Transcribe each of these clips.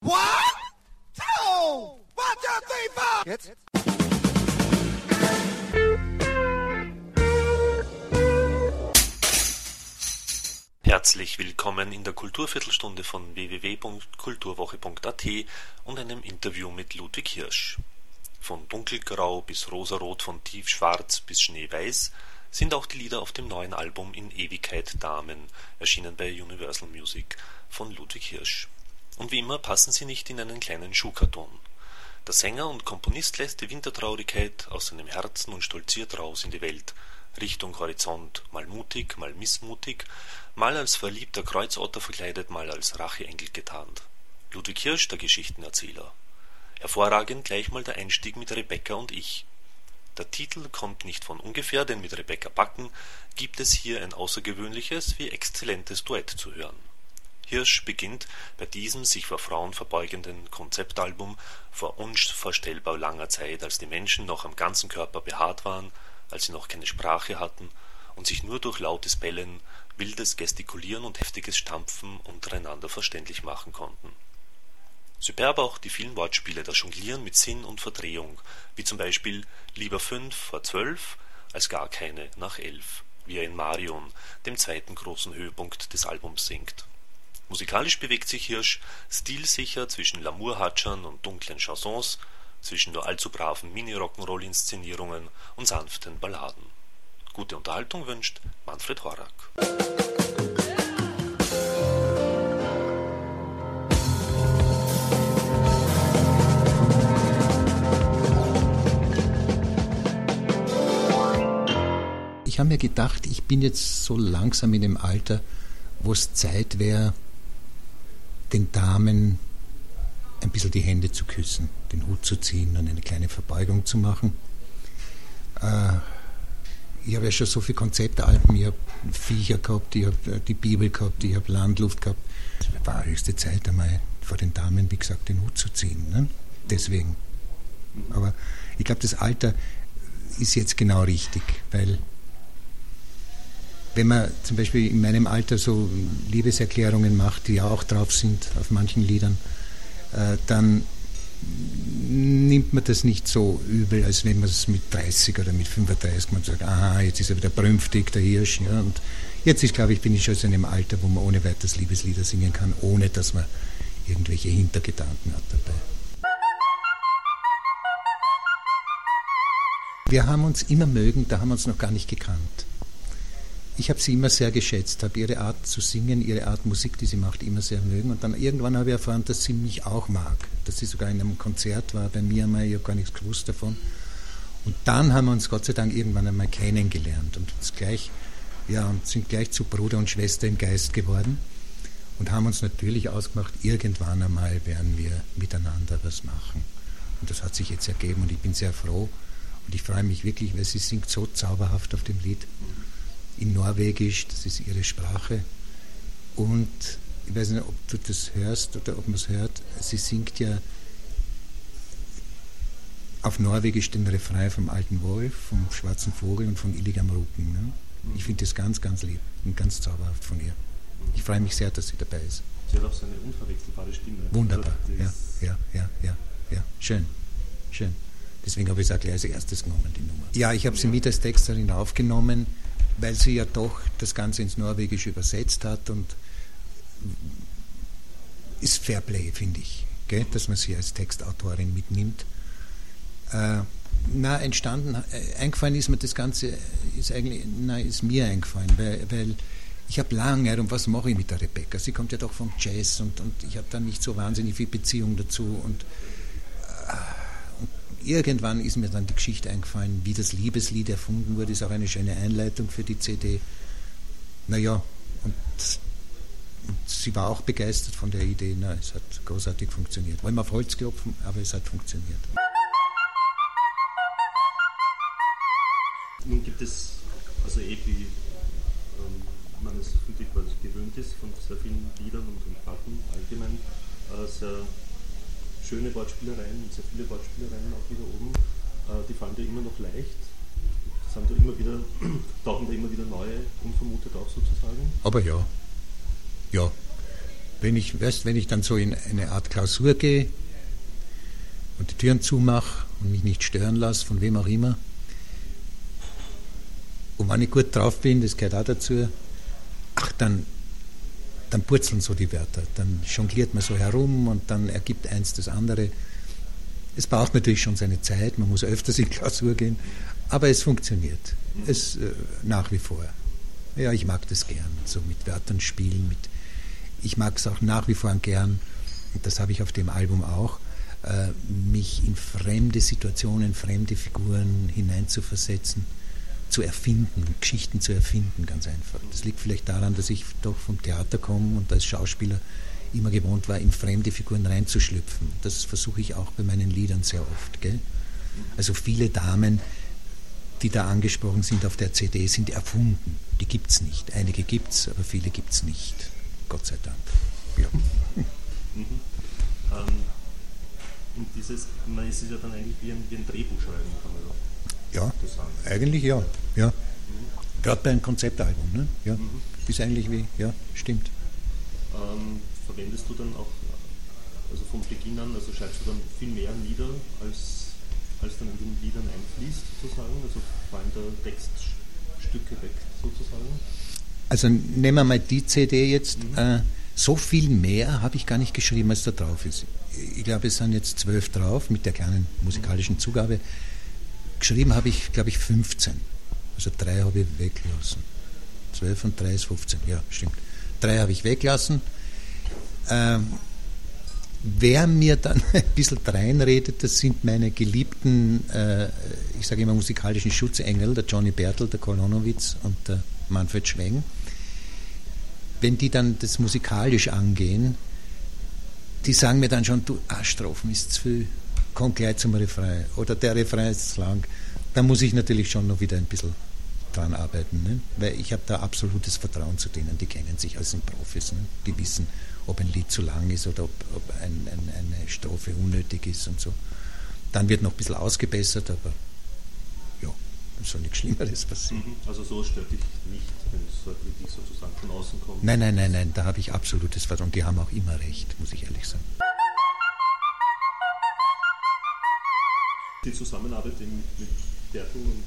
One, two, one, two, three, four. Jetzt? Herzlich willkommen in der Kulturviertelstunde von www.kulturwoche.at und einem Interview mit Ludwig Hirsch. Von dunkelgrau bis rosarot, von tiefschwarz bis schneeweiß sind auch die Lieder auf dem neuen Album In Ewigkeit Damen, erschienen bei Universal Music von Ludwig Hirsch. Und wie immer passen sie nicht in einen kleinen Schuhkarton. Der Sänger und Komponist lässt die Wintertraurigkeit aus seinem Herzen und stolziert raus in die Welt, Richtung Horizont, mal mutig, mal missmutig, mal als verliebter Kreuzotter verkleidet, mal als Racheengel getarnt. Ludwig Hirsch, der Geschichtenerzähler. Hervorragend gleich mal der Einstieg mit Rebecca und ich. Der Titel kommt nicht von ungefähr, denn mit Rebecca Backen gibt es hier ein außergewöhnliches wie exzellentes Duett zu hören. Hirsch beginnt bei diesem sich vor Frauen verbeugenden Konzeptalbum vor unvorstellbar langer Zeit, als die Menschen noch am ganzen Körper behaart waren, als sie noch keine Sprache hatten und sich nur durch lautes Bellen, wildes Gestikulieren und heftiges Stampfen untereinander verständlich machen konnten. Superb auch die vielen Wortspiele, das Jonglieren mit Sinn und Verdrehung, wie zum Beispiel Lieber fünf vor zwölf als gar keine nach elf, wie er in Marion, dem zweiten großen Höhepunkt des Albums singt Musikalisch bewegt sich Hirsch stilsicher zwischen Lamour-Hatschern und dunklen Chansons, zwischen nur allzu braven Mini-Rock'n'Roll-Inszenierungen und sanften Balladen. Gute Unterhaltung wünscht Manfred Horak. Ich habe mir gedacht, ich bin jetzt so langsam in dem Alter, wo es Zeit wäre, den Damen ein bisschen die Hände zu küssen, den Hut zu ziehen und eine kleine Verbeugung zu machen. Äh, ich habe ja schon so viele Konzeptalben, ich habe Viecher gehabt, ich habe äh, die Bibel gehabt, ich habe Landluft gehabt. Es war höchste Zeit einmal vor den Damen, wie gesagt, den Hut zu ziehen. Ne? Deswegen. Aber ich glaube, das Alter ist jetzt genau richtig, weil wenn man zum Beispiel in meinem Alter so Liebeserklärungen macht, die ja auch drauf sind auf manchen Liedern, äh, dann nimmt man das nicht so übel, als wenn man es mit 30 oder mit 35 man sagt, aha, jetzt ist er wieder brünftig, der Hirsch. Ja, und jetzt ist, glaube ich, bin ich schon in einem Alter, wo man ohne weiteres Liebeslieder singen kann, ohne dass man irgendwelche Hintergedanken hat dabei. Wir haben uns immer mögen, da haben wir uns noch gar nicht gekannt ich habe sie immer sehr geschätzt, habe ihre Art zu singen, ihre Art Musik, die sie macht, immer sehr mögen. Und dann irgendwann habe ich erfahren, dass sie mich auch mag, dass sie sogar in einem Konzert war bei mir einmal, ich habe gar nichts gewusst davon. Und dann haben wir uns Gott sei Dank irgendwann einmal kennengelernt und uns gleich, ja, und sind gleich zu Bruder und Schwester im Geist geworden und haben uns natürlich ausgemacht, irgendwann einmal werden wir miteinander was machen. Und das hat sich jetzt ergeben und ich bin sehr froh und ich freue mich wirklich, weil sie singt so zauberhaft auf dem Lied in Norwegisch, das ist ihre Sprache. Und ich weiß nicht, ob du das hörst oder ob man es hört, sie singt ja auf Norwegisch den Refrain vom Alten Wolf, vom Schwarzen Vogel und von Illigam Ruken. Ne? Ich finde das ganz, ganz lieb und ganz zauberhaft von ihr. Ich freue mich sehr, dass sie dabei ist. Sie hat auch so eine unverwechselbare Stimme. Wunderbar, also ja, ja, ja, ja, ja, schön, schön. Deswegen habe ich es auch gleich als erstes genommen, die Nummer. Ja, ich habe sie mit als Texterin aufgenommen weil sie ja doch das Ganze ins Norwegische übersetzt hat und ist Fairplay, finde ich, gell? dass man sie als Textautorin mitnimmt. Äh, na, entstanden, äh, eingefallen ist mir das Ganze, ist eigentlich, na, ist mir eingefallen, weil, weil ich habe lange, und was mache ich mit der Rebecca? Sie kommt ja doch vom Jazz und, und ich habe da nicht so wahnsinnig viel Beziehung dazu und irgendwann ist mir dann die Geschichte eingefallen, wie das Liebeslied erfunden wurde, ist auch eine schöne Einleitung für die CD. Naja, und, und sie war auch begeistert von der Idee. Na, es hat großartig funktioniert. Wollen wir auf Holz klopfen, aber es hat funktioniert. Nun gibt es, also eh wie ähm, man es von gewöhnt ist, von sehr vielen Liedern und, und Platten allgemein, äh, sehr schöne Wortspielereien, sehr viele Wortspielereien auch wieder oben. Äh, die fallen dir immer noch leicht. Sind da immer wieder, tauchen da immer wieder neue, unvermutet auf sozusagen. Aber ja, ja. wenn ich, weißt, wenn ich dann so in eine Art Klausur gehe und die Türen zumache und mich nicht stören lasse, von wem auch immer, und wenn ich gut drauf bin, das gehört auch dazu, ach, dann, dann purzeln so die Wörter, dann jongliert man so herum und dann ergibt eins das andere. Es braucht natürlich schon seine Zeit, man muss öfters in Klausur gehen, aber es funktioniert. Es äh, nach wie vor. Ja, ich mag das gern, so mit Wörtern spielen, mit ich mag es auch nach wie vor gern, das habe ich auf dem Album auch, äh, mich in fremde Situationen, fremde Figuren hineinzuversetzen, zu erfinden, Geschichten zu erfinden, ganz einfach. Das liegt vielleicht daran, dass ich doch vom Theater komme und als Schauspieler immer gewohnt war, in fremde Figuren reinzuschlüpfen. Das versuche ich auch bei meinen Liedern sehr oft. Gell? Also viele Damen, die da angesprochen sind auf der CD, sind erfunden. Die gibt es nicht. Einige gibt es, aber viele gibt es nicht. Gott sei Dank. Ja. Mhm. Ähm, und dieses, man ist es ja dann eigentlich wie ein, wie ein Drehbuch schreiben, kann man ja, eigentlich ja. ja. Gerade bei einem Konzeptalbum. Ne? Ja. Mhm. Ist eigentlich wie, ja, stimmt. Ähm, verwendest du dann auch, also vom Beginn an, also schreibst du dann viel mehr Lieder, als, als dann in den Liedern einfließt, sozusagen? Also fallen da Textstücke weg, sozusagen? Also nehmen wir mal die CD jetzt. Mhm. Äh, so viel mehr habe ich gar nicht geschrieben, als da drauf ist. Ich glaube, es sind jetzt zwölf drauf mit der kleinen musikalischen Zugabe. Geschrieben habe ich, glaube ich, 15. Also drei habe ich weggelassen. 12 und 3 ist 15, ja, stimmt. Drei habe ich weggelassen. Ähm, wer mir dann ein bisschen reinredet, das sind meine geliebten, äh, ich sage immer musikalischen Schutzengel, der Johnny Bertel, der Kolonowitz und der Manfred Schweng. Wenn die dann das musikalisch angehen, die sagen mir dann schon, du, A-Strophen ist zu viel, komm gleich zum Refrain oder der Refrain ist lang. Da muss ich natürlich schon noch wieder ein bisschen dran arbeiten, ne? weil ich habe da absolutes Vertrauen zu denen, die kennen sich als Profis, ne? die wissen, ob ein Lied zu lang ist oder ob, ob ein, ein, eine Strophe unnötig ist und so. Dann wird noch ein bisschen ausgebessert, aber ja, soll nichts Schlimmeres passieren. Mhm. Also so stört dich nicht, wenn so Kritik sozusagen von außen kommt? Nein, nein, nein, nein, da habe ich absolutes Vertrauen. Die haben auch immer recht, muss ich ehrlich sagen. Die Zusammenarbeit mit Bertel und, und,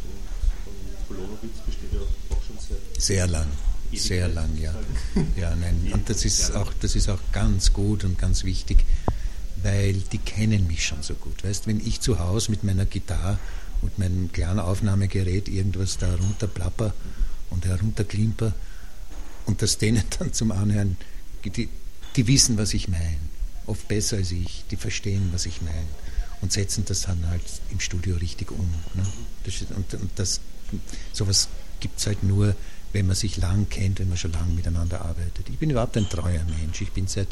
und Polonowitz besteht ja auch schon seit sehr lang. Ewigkeit sehr lang, ja. ja, nein. Und das ist auch, das ist auch ganz gut und ganz wichtig, weil die kennen mich schon so gut. Weißt, wenn ich zu Hause mit meiner Gitarre und meinem kleinen Aufnahmegerät irgendwas da runterplapper und herunterklimper und das denen dann zum Anhören, die, die wissen, was ich meine. Oft besser als ich, die verstehen, was ich meine und setzen das dann halt im Studio richtig um. Ne? Das, und, und das, sowas gibt es halt nur, wenn man sich lang kennt, wenn man schon lange miteinander arbeitet. Ich bin überhaupt ein treuer Mensch. Ich bin seit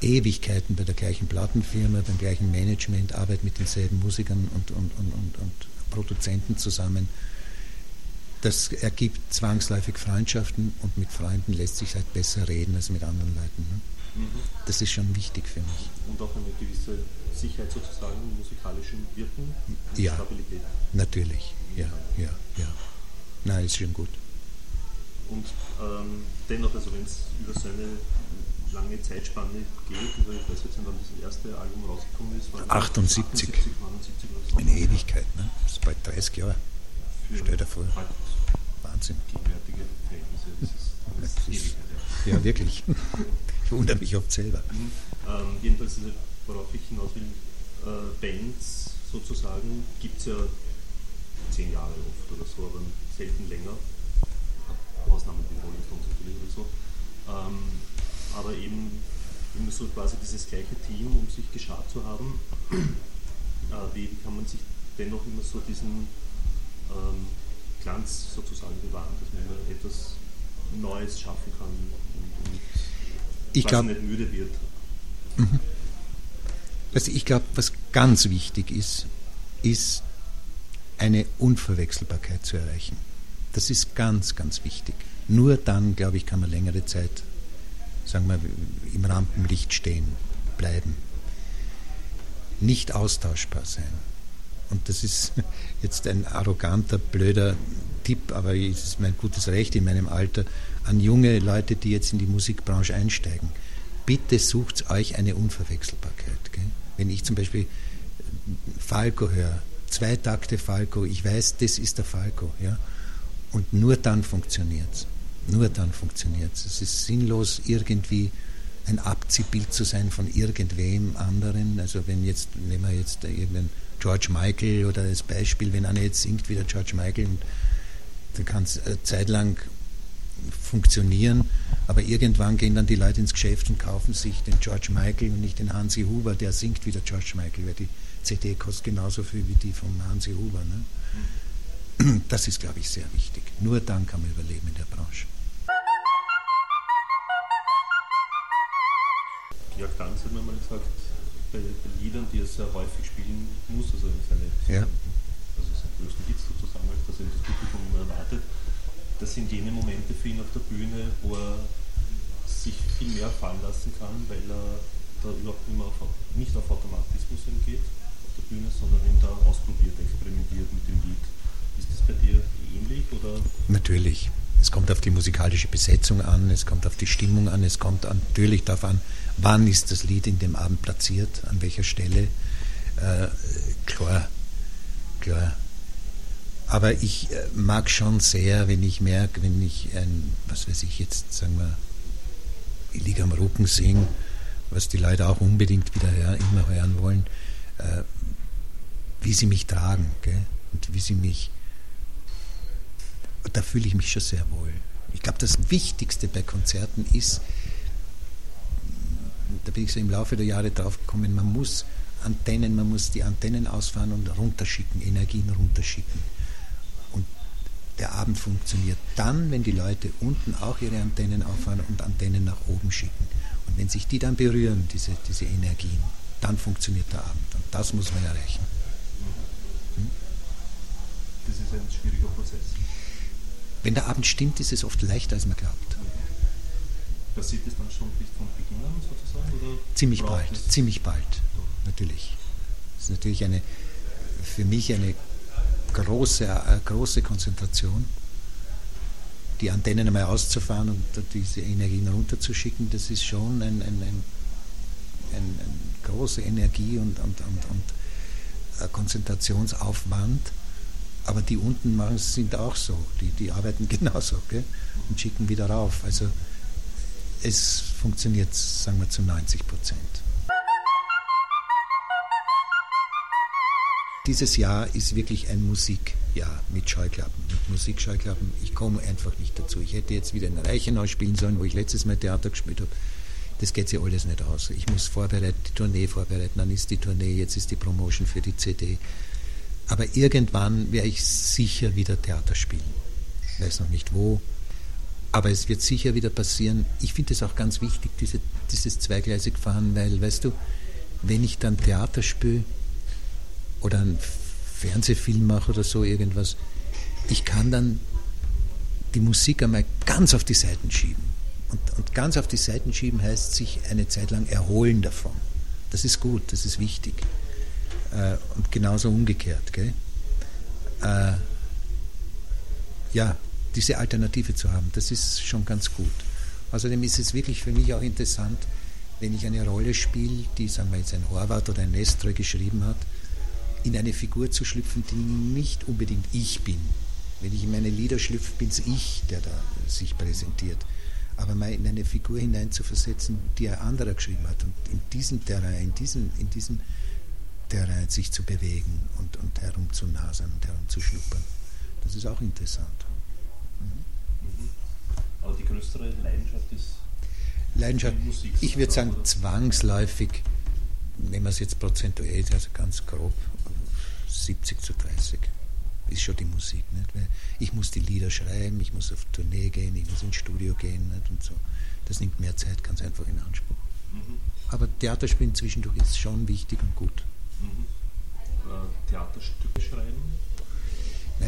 Ewigkeiten bei der gleichen Plattenfirma, beim gleichen Management, arbeite mit denselben Musikern und, und, und, und, und Produzenten zusammen. Das ergibt zwangsläufig Freundschaften und mit Freunden lässt sich halt besser reden als mit anderen Leuten. Ne? Mhm. Das ist schon wichtig für mich. Und auch eine gewisse Sicherheit sozusagen im musikalischen Wirken und ja, Stabilität. Natürlich, ja, ja, ja. Nein, ist schon gut. Und ähm, dennoch, also wenn es über so eine lange Zeitspanne geht, also ich weiß jetzt nicht, wann das erste Album rausgekommen ist, war 78. 78, 79 oder so. Eine Ewigkeit, ne? Das ist bald 30 Jahre. Stell dir vor. Wahnsinn. Gegenwärtige Verhältnisse, ja. wirklich. Ich wundere mich oft selber. Ähm, jedenfalls worauf ich hinaus will, äh, Bands sozusagen gibt es ja zehn Jahre oft oder so, aber selten länger. Ausnahmen wie Rolling Stones natürlich oder so. Ähm, aber eben immer so quasi dieses gleiche Team, um sich geschart zu haben. Äh, wie kann man sich dennoch immer so diesen ähm, Glanz sozusagen bewahren, dass man etwas Neues schaffen kann und, und ich glaub, nicht müde wird? Mhm. Also ich glaube, was ganz wichtig ist, ist eine Unverwechselbarkeit zu erreichen. Das ist ganz, ganz wichtig. Nur dann, glaube ich, kann man längere Zeit, sagen wir, im Rampenlicht stehen, bleiben. Nicht austauschbar sein. Und das ist jetzt ein arroganter, blöder Tipp, aber es ist mein gutes Recht in meinem Alter an junge Leute, die jetzt in die Musikbranche einsteigen bitte sucht euch eine Unverwechselbarkeit. Gell? Wenn ich zum Beispiel Falco höre, zwei Takte Falco, ich weiß, das ist der Falco. Ja? Und nur dann funktioniert es. Nur dann funktioniert es. Es ist sinnlos, irgendwie ein Abziehbild zu sein von irgendwem anderen. Also wenn jetzt, nehmen wir jetzt irgendeinen George Michael oder als Beispiel, wenn einer jetzt singt wie der George Michael, dann kann es eine Zeit lang funktionieren, aber irgendwann gehen dann die Leute ins Geschäft und kaufen sich den George Michael und nicht den Hansi Huber, der singt wie der George Michael, weil die CD kostet genauso viel wie die von Hansi Huber. Ne? Das ist, glaube ich, sehr wichtig. Nur dann kann man überleben in der Branche. Danz hat mir mal gesagt, bei, bei, Liedern, die er sehr häufig spielen muss, also seine, ja. also seine größten Hits sozusagen, dass er das Publikum immer erwartet, das sind jene Momente für ihn auf der Bühne, wo er sich viel mehr fallen lassen kann, weil er da überhaupt nicht, auf, nicht auf Automatismus geht auf der Bühne, sondern eben da ausprobiert, experimentiert mit dem Lied. Ist das bei dir ähnlich? Oder? Natürlich. Es kommt auf die musikalische Besetzung an, es kommt auf die Stimmung an, es kommt natürlich darauf an, wann ist das Lied in dem Abend platziert, an welcher Stelle. Äh, klar, klar. Aber ich äh, mag schon sehr, wenn ich merke, wenn ich ein, was weiß ich jetzt, sagen wir, ich liege am Rücken singe, was die Leute auch unbedingt wieder her, immer hören wollen, äh, wie sie mich tragen gell? und wie sie mich da fühle ich mich schon sehr wohl. Ich glaube, das Wichtigste bei Konzerten ist, da bin ich so im Laufe der Jahre drauf gekommen, man muss Antennen, man muss die Antennen ausfahren und runterschicken, Energien runterschicken. Und der Abend funktioniert dann, wenn die Leute unten auch ihre Antennen auffahren und Antennen nach oben schicken. Und wenn sich die dann berühren, diese, diese Energien, dann funktioniert der Abend. Und das muss man erreichen. Hm? Das ist ein schwieriger Prozess. Wenn der Abend stimmt, ist es oft leichter, als man glaubt. Passiert es dann schon von Beginn an sozusagen? Oder ziemlich bald, ziemlich bald, natürlich. Das ist natürlich eine, für mich eine große, eine große Konzentration, die Antennen einmal auszufahren und diese Energien runterzuschicken, das ist schon ein, ein, ein, ein große Energie und, und, und, und Konzentrationsaufwand aber die unten machen, sind auch so. Die, die arbeiten genauso gell? und schicken wieder rauf. Also es funktioniert, sagen wir, zu 90 Prozent. Dieses Jahr ist wirklich ein Musikjahr mit Scheuklappen, mit Musikscheuklappen. Ich komme einfach nicht dazu. Ich hätte jetzt wieder in Reichenau spielen sollen, wo ich letztes Mal Theater gespielt habe. Das geht sich alles nicht aus. Ich muss vorbereiten, die Tournee vorbereiten, dann ist die Tournee, jetzt ist die Promotion für die CD. Aber irgendwann werde ich sicher wieder Theater spielen. Ich weiß noch nicht wo, aber es wird sicher wieder passieren. Ich finde es auch ganz wichtig, diese, dieses zweigleisig fahren, weil, weißt du, wenn ich dann Theater spiele oder einen Fernsehfilm mache oder so irgendwas, ich kann dann die Musik einmal ganz auf die Seiten schieben. Und, und ganz auf die Seiten schieben heißt sich eine Zeit lang erholen davon. Das ist gut, das ist wichtig. Äh, und genauso umgekehrt. Gell? Äh, ja, diese Alternative zu haben, das ist schon ganz gut. Außerdem ist es wirklich für mich auch interessant, wenn ich eine Rolle spiele, die, sagen wir jetzt ein Horvath oder ein Nestre geschrieben hat, in eine Figur zu schlüpfen, die nicht unbedingt ich bin. Wenn ich in meine Lieder schlüpfe, bin es ich, der da sich präsentiert. Aber mal in eine Figur hineinzuversetzen, die ein anderer geschrieben hat und in diesem Terrain, in diesem, in diesem Terrain sich zu bewegen und, und herumzunasern und herumzuschnuppern. Das ist auch interessant. Mhm. Aber die größere Leidenschaft ist Leidenschaft, Musik. Ich würde sagen, zwangsläufig, nehmen wir es jetzt prozentuell, also ganz grob, 70 zu 30 ist schon die Musik. Nicht? Weil ich muss die Lieder schreiben, ich muss auf Tournee gehen, ich muss ins Studio gehen nicht? und so. Das nimmt mehr Zeit ganz einfach in Anspruch. Mhm. Aber Theaterspielen zwischendurch ist schon wichtig und gut. Mhm. Äh, Theaterstücke schreiben?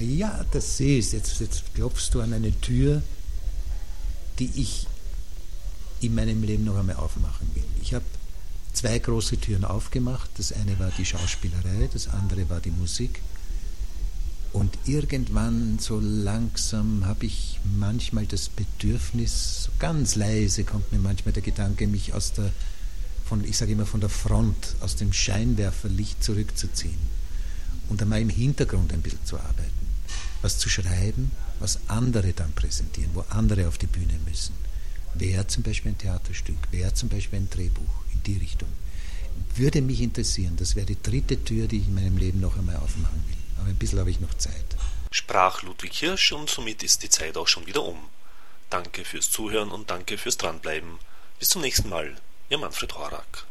Naja, das siehst jetzt, jetzt klopfst du an eine Tür, die ich in meinem Leben noch einmal aufmachen will. Ich habe zwei große Türen aufgemacht. Das eine war die Schauspielerei, das andere war die Musik. Und irgendwann so langsam habe ich manchmal das Bedürfnis, so ganz leise kommt mir manchmal der Gedanke, mich aus der, von, ich sage immer von der Front, aus dem Scheinwerferlicht zurückzuziehen und einmal im Hintergrund ein bisschen zu arbeiten. Was zu schreiben, was andere dann präsentieren, wo andere auf die Bühne müssen. Wer zum Beispiel ein Theaterstück, wer zum Beispiel ein Drehbuch in die Richtung. Würde mich interessieren, das wäre die dritte Tür, die ich in meinem Leben noch einmal aufmachen will aber ein bisschen habe ich noch Zeit. Sprach Ludwig Hirsch und somit ist die Zeit auch schon wieder um. Danke fürs Zuhören und danke fürs Dranbleiben. Bis zum nächsten Mal. Ihr Manfred Horak.